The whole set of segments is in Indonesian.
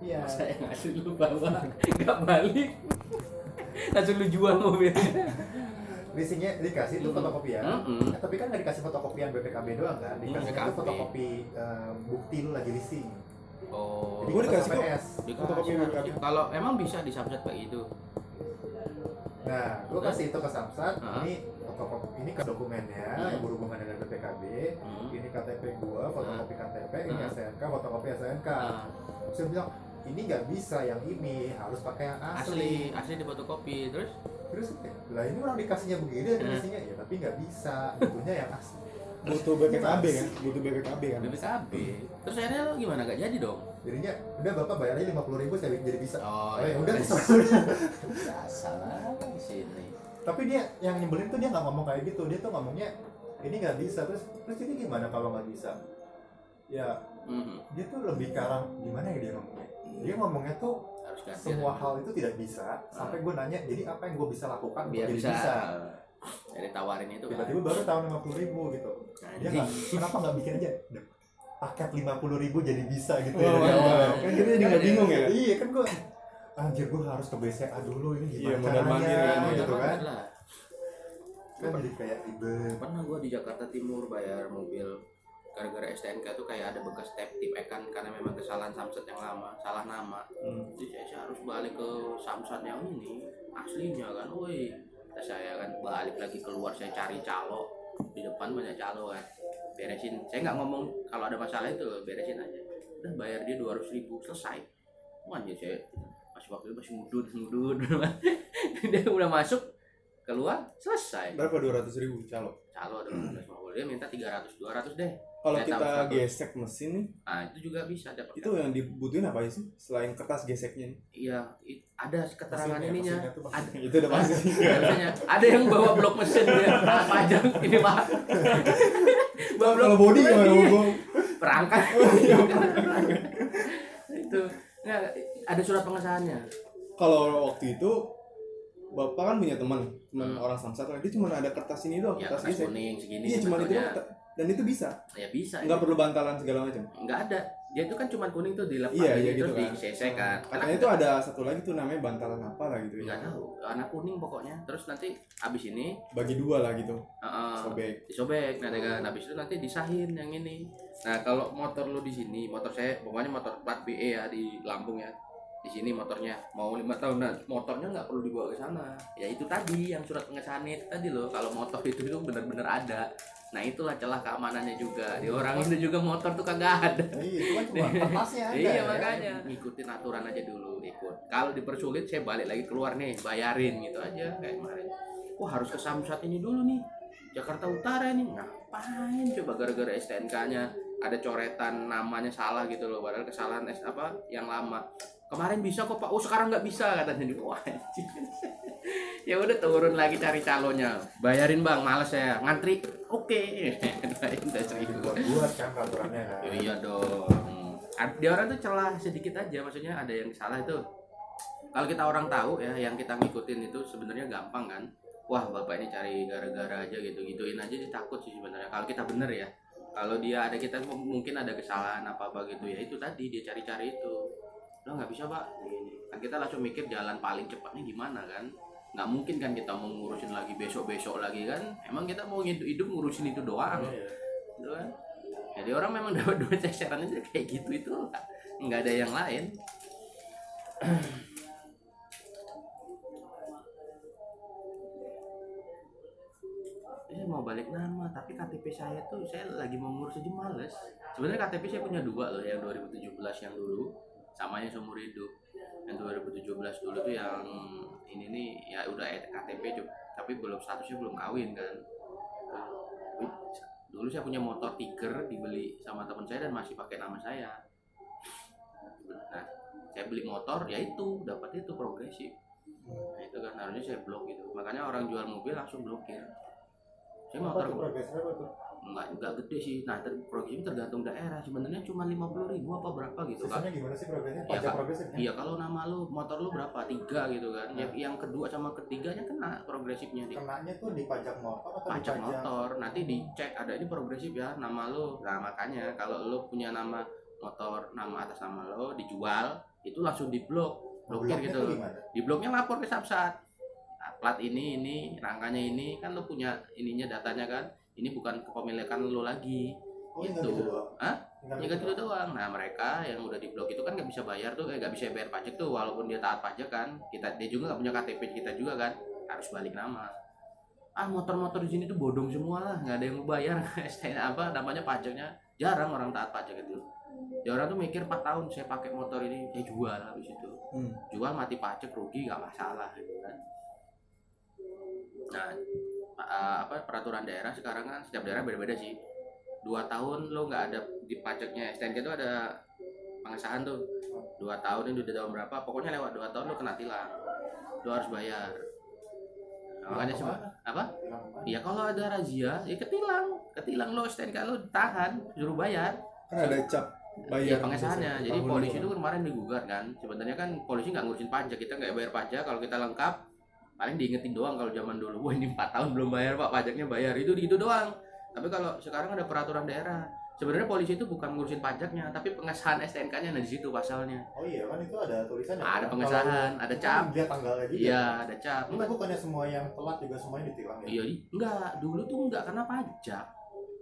fotokopian Masa yang asli lu bawa nggak balik. Langsung lu jual mobilnya leasingnya dikasih tuh fotokopian Mm-mm. Eh, tapi kan nggak dikasih fotokopian BPKB doang kan? Dikasih BPKB. tuh fotokopi eh, bukti lu lagi leasing. Oh. Jadi Gua foto dikasih kok. Fotokopi. BPKB. kalau emang bisa di subset kayak gitu nah gue kasih itu ke Samsat. Ah. ini fotokopi ini ke dokumennya Hmm. yang berhubungan dengan BPKB Hmm. ini KTP gua fotokopi KTP ini Ah. SNK fotokopi SNK Nah, saya bilang ini nggak bisa yang ini harus pakai yang asli, asli asli di fotokopi terus? Terus lah ini orang dikasihnya begini Hmm. dikasihnya ya tapi nggak bisa butuhnya yang asli. Butuh BPKB kan? Butuh BPKB kan? BPKB terus akhirnya lo gimana? Gak jadi dong? Jadinya udah bapak bayar aja lima puluh ribu saya jadi bisa. Oh, Oh, ya iya. udah. Biasa lah di sini. Tapi dia yang nyebelin tuh dia nggak ngomong kayak gitu. Dia tuh ngomongnya ini nggak bisa. Terus terus ini gimana kalau nggak bisa? Ya Mhm. dia tuh lebih ke arah gimana ya dia ngomongnya dia ngomongnya tuh harus ganti semua hal itu tidak bisa. Sampai gue nanya jadi apa yang gue bisa lakukan biar jadi bisa, jadi tawarin itu kan. tiba-tiba baru tahun lima puluh ribu gitu. Dia Anjing. nggak kenapa nggak bikin aja? Paket lima puluh ribu jadi bisa gitu Wah, ya. awal. kan kita jadi nggak bingung ya. iya kan gue anjir gue harus ke BCA dulu ini Iya, gimana modal mandir caranya kan, gitu kan. lah. kan jadi kayak ribet. Pernah gua di Jakarta Timur bayar mobil gara-gara STNK tuh kayak ada bekas tap tip ekan karena memang kesalahan Samsat yang lama salah nama. Hmm. jadi saya, saya harus balik ke Samsat yang ini aslinya kan woi. Saya kan balik lagi keluar saya cari calo. Di depan banyak calo kan. Beresin. Saya nggak ngomong kalau ada masalah itu beresin aja. Udah bayar dia dua ribu selesai. Wah, anjir saya masih waktu itu masih mudut mudut dia udah masuk keluar selesai. Berapa dua ratus ribu calo? Calo ada 250 dia minta 300 200 deh kalau kita tahu, gesek mesin nih nah itu juga bisa dapat itu yang dibutuhin apa sih selain kertas geseknya nih? iya ada keterangan Mesinnya, ininya. mesinnya tuh ada itu udah pasti. Ada misalnya, ada yang bawa blok mesin dia ah, pajang ini pak. Bawa blok kalau body mesin, gimana iya. Bang? perangkat itu nggak ada surat pengesahannya. Kalau waktu itu bapak kan punya teman teman Hmm. orang samsat dia cuma ada kertas ini doang ya kertas kertas gesek. kuning segini iya cuma itu doang. Dan itu bisa. Ya bisa nggak perlu bantalan segala macam. Nggak ada. Dia itu kan cuma kuning tuh dilepas iya iya gitu terus kan. disesek kan katanya itu ada satu lagi tuh namanya bantalan apa lah gitu nggak ya tahu. Warna kuning pokoknya. Terus nanti abis ini bagi dua lah gitu. Uh, sobek. Disobek nah kan habis itu nanti disahin yang ini. Nah kalau motor lu di sini motor saya pokoknya motor plat BE ya di Lampung ya. Di sini motornya. Mau lima tahun nah motornya nggak perlu dibawa ke sana. Ya itu tadi yang surat pengesahan itu tadi loh. Kalau motor itu itu benar-benar ada nah itulah celah keamanannya juga. Di orang itu juga motor tuh kagak ada. Iya cuma kertasnya aja iya ya. makanya. Ngikutin aturan aja dulu ikut. Kalau dipersulit saya balik lagi keluar nih bayarin gitu aja kayak kemarin. Wah harus ke Samsat ini dulu nih Jakarta Utara nih ngapain coba gara-gara STNK-nya ada coretan namanya salah gitu loh padahal kesalahan S apa yang lama. Kemarin bisa kok pak. Oh sekarang nggak bisa katanya. Wah ya udah turun lagi cari calonnya. Bayarin bang. Males ya ngantri oke udah seribu buat buat kan peraturannya kan Ya iya dong. Di orang tuh celah sedikit aja, maksudnya ada yang salah itu. Kalau kita orang tahu ya, yang kita ngikutin itu sebenarnya gampang kan. Wah bapak ini cari gara-gara aja gitu, gituin aja sih takut sih sebenarnya. Kalau kita bener ya, kalau dia ada kita mungkin ada kesalahan apa apa gitu ya itu tadi dia cari-cari itu. Lo nggak bisa pak, Gini. kan kita langsung mikir jalan paling cepatnya gimana kan. Nggak mungkin kan kita mau ngurusin lagi besok-besok lagi kan. Emang kita mau hidup, hidup ngurusin itu doang. Iya. gitu kan? Jadi orang memang dapat dua ceseran aja kayak gitu itu nggak ada yang lain. Saya mau balik nama tapi KTP saya tuh saya lagi mau ngurus aja males. Sebenarnya KTP saya punya dua loh yang 2017 yang dulu sama yang seumur hidup. Yang 2017 dulu tuh yang ini nih ya udah KTP juga tapi belum statusnya belum kawin kan. Dulu saya punya motor Tiger dibeli sama teman saya dan masih pakai nama saya. Nah saya beli motor ya itu dapat itu progresif. Nah itu kan harusnya saya blok gitu. Makanya orang jual mobil langsung blokir. Saya motor apa tuh? Nggak nggak gede sih. Nah ter progresif tergantung daerah. Sebenarnya cuma lima puluh ribu apa berapa gitu kan. Sistemnya gimana sih progresnya? Iya, Pajak Kak. progresifnya? iya kalau nama lu motor lu berapa? Tiga gitu kan. Yang, yang kedua sama ketiganya kena progresifnya di Kenanya tuh di pajak motor atau pajak di pajak motor. Nanti dicek ada ini progresif ya nama lo nah makanya kalau lo punya nama motor nama atas nama lo dijual itu langsung diblok blokir gitu loh. di bloknya lapor ke Samsat Nah, plat ini ini rangkanya ini kan lo punya ininya datanya kan ini bukan kepemilikan lo lagi. Oh, Itu. doang. Hah? Tinggal gitu doang. nah mereka yang udah diblok itu kan nggak bisa bayar tuh eh, nggak bisa bayar pajak tuh walaupun dia taat pajak kan. Kita dia juga nggak punya KTP kita juga kan. Harus balik nama. Ah motor-motor di sini tuh bodong semua lah. Nggak ada yang mau bayar. Apa namanya pajaknya jarang orang taat pajak itu. Ya orang tuh mikir 4 tahun saya pakai motor ini saya jual habis itu. Hmm. jual mati pajak rugi nggak masalah gitu kan. Nah uh, apa peraturan daerah sekarang kan setiap daerah beda-beda sih. Dua tahun lo nggak ada di pajaknya STNK itu ada pengesahan tuh. Dua tahun ini udah tahun berapa pokoknya lewat dua tahun lo kena tilang. Lo harus bayar. Nah, makanya seba- apa? ya kalau ada razia ya ketilang. Ketilang lo STNK lo tahan suruh bayar. Kan ada cap Iya bayar. pengesahannya. Jadi polisi itu kemarin digugat kan. Sebenarnya kan polisi nggak ngurusin pajak, kita nggak bayar pajak. Kalau kita lengkap, paling diingetin doang kalau zaman dulu. Wah ini 4 tahun belum bayar pak, pajaknya bayar. Itu itu doang. Tapi kalau sekarang ada peraturan daerah. Sebenarnya polisi itu bukan ngurusin pajaknya, tapi pengesahan STNK-nya ada di situ pasalnya. Oh iya kan itu ada tulisannya. Ada kan? pengesahan, Kalau- ada itu cap. Dia tanggalnya juga. Iya, ada cap. Enggak bukannya semua yang telat juga semuanya ditilang ya? Iya, enggak. Dulu tuh enggak karena pajak.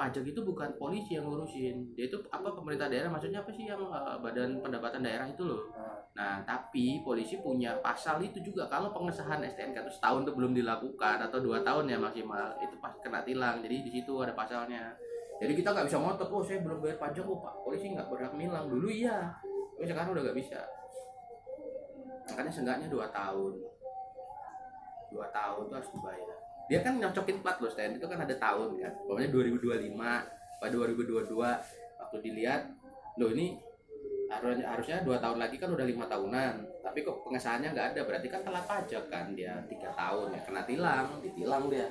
Pajak itu bukan polisi yang ngurusin. Dia itu apa pemerintah daerah maksudnya apa sih yang eh, badan pendapatan daerah itu loh. Nah, Nah, tapi polisi punya pasal itu juga kalau pengesahan STNK itu setahun itu belum dilakukan atau dua tahun ya maksimal itu pas kena tilang. Jadi di situ ada pasalnya. Jadi kita nggak bisa ngotot, oh saya belum bayar pajak, oh pak polisi nggak berhak nilang. Dulu iya, tapi sekarang udah nggak bisa. Makanya seenggaknya dua tahun. Dua tahun itu harus dibayar. Dia kan nyocokin plat loh, STNK itu kan ada tahun kan. Pokoknya 2025, pada 2022 waktu dilihat, loh ini harusnya harusnya dua tahun lagi kan udah lima tahunan. Tapi kok pengesahannya nggak ada? Berarti kan telat pajak kan? Dia tiga tahun ya. Kena tilang ditilang dia.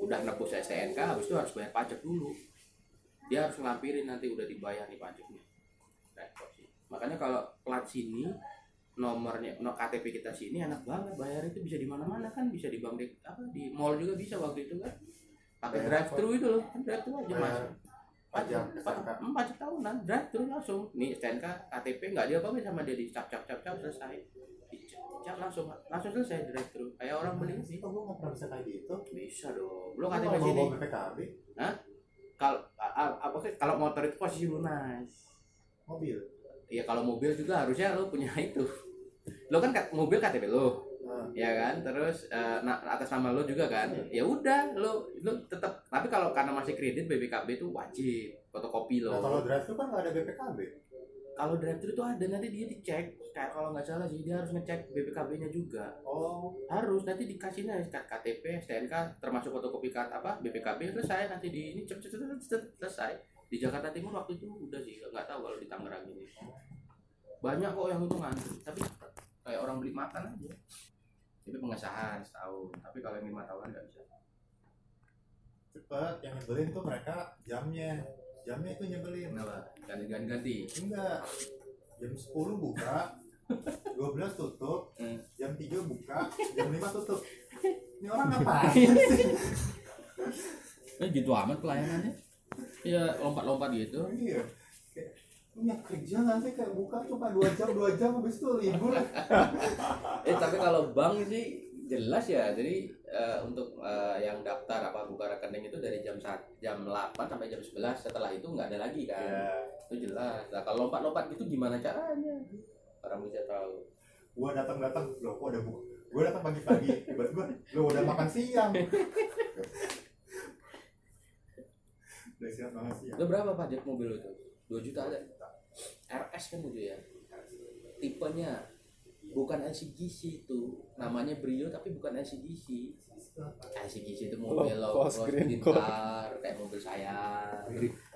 Udah nebus STNK habis itu harus bayar pajak dulu. Dia harus ngelampirin nanti udah dibayar nih pajaknya. Makanya kalau plat sini nomornya no, KTP kita sini enak banget bayar itu bisa di mana-mana kan bisa di bank apa di mall juga bisa waktu itu kan. Pakai drive thru itu loh kan drive thru aja masuk. pajak, pajak tahunan drive thru langsung. Nih STNK KTP nggak dia apa sama dia dicap cap cap cap selesai. Dicap langsung langsung selesai drive thru kayak orang beli. Sih kok gue nggak pernah bisa kayak gitu. bisa dong. Lo KTP sini. bawa BPKB kalau apa sih? Kalau motor itu posisi lunas. Mobil. Iya kalau mobil juga harusnya lo punya itu lo kan mobil KTP lo. Nah, ya kan? Terus eh, na- atas nama lo juga kan? Ya udah lo lo tetap tapi kalau karena masih kredit BPKB itu wajib fotokopi nah, lo kalau drive itu kan nggak ada BPKB. kalau drive thru itu ada nanti dia dicek. Kayak kalau nggak salah sih dia harus ngecek BPKB-nya juga. Oh, harus nanti dikasihnya KTP STNK termasuk fotokopi kat apa BPKB selesai. Nanti di ini cep, cep, cep, cep, cep, selesai. Di Jakarta Timur waktu itu udah sih nggak tahu kalau di Tangerang ini. Banyak kok yang itu ngantri tapi kayak orang beli makan aja itu pengesahan setahun tapi kalau yang lima tahunan nggak bisa cepet. Yang nyebelin tuh mereka jamnya. Jamnya itu nyebelin. kenapa ganti ganti ganti Enggak. Jam 10 buka, 12 tutup, Hmm. jam 3 buka, jam 5 tutup. Ini orang ngapain sih? eh gitu amat pelayanannya ya lompat-lompat gitu Iya. Punya kerja nggak sih kayak buka cuma 2 jam 2 jam habis itu libur. eh tapi kalau bank sih jelas ya jadi eh, untuk eh, yang daftar apa buka rekening itu dari jam saat jam 8 sampai jam 11 setelah itu nggak ada lagi kan Ya, itu jelas nah kalau lompat-lompat gitu gimana caranya orang bisa tahu gua datang datang loh kok udah buka. Gua datang pagi-pagi, tiba-tiba lo udah makan siang. udah siap makan siang. itu berapa pajak mobil itu 2 juta ada. RS kan itu ya? Tipenya. Bukan LCGC itu. Namanya Brio tapi bukan LCGC LCGC itu mobil Low cost green car. kayak mobil saya.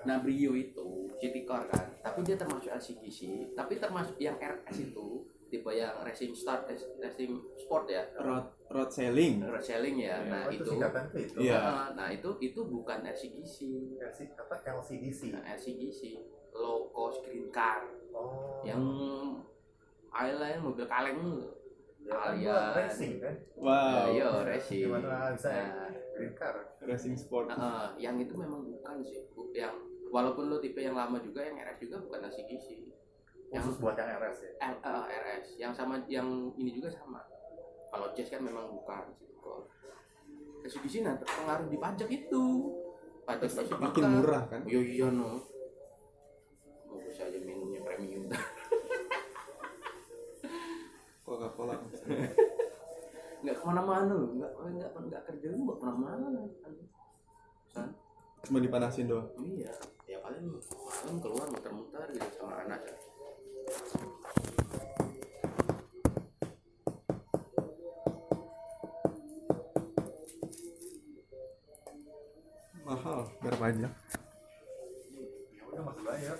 Nah Brio itu city car kan, tapi dia termasuk LCGC, tapi termasuk yang RS itu tipe yang racing start, racing sport ya, road road sailing road selling ya. Nah Oh, itu itu, itu. Iya. Nah, nah itu itu bukan LCGC, LC, apa? LCDC. nah, LCGC low cost green car Oh. yang lain mobil kaleng ya, kan kalian. racing kan. wow iya racing. Gimana bisa ya? Nah, Green car. racing sport Nah, yang itu memang bukan sih, Bu- yang walaupun lo tipe yang lama juga yang RS juga bukan LCGC. Yang Khusus buat yang RS ya. L, eh, price yang sama yang ini juga sama kalau jazz kan memang bukan Sikor Mitsubishi nah terpengaruh di pajak itu pajak masih makin murah kan iya iya no ke mana-mana nggak nggak nggak kerja lu nggak ke mana-mana San cuma dipanasin doang? Iya. Ya paling malam keluar muter-muter gitu sama anak. Ya. mahal. Biar pajak ya udah masih bayar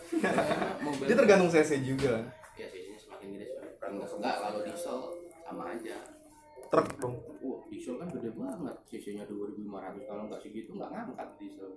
dia tergantung cc juga ya sisinya semakin gede semakin enggak enggak kalau diesel sama aja. Truk dong wah diesel kan gede banget cc nya 2500 kalau nggak segitu nggak ngangkat diesel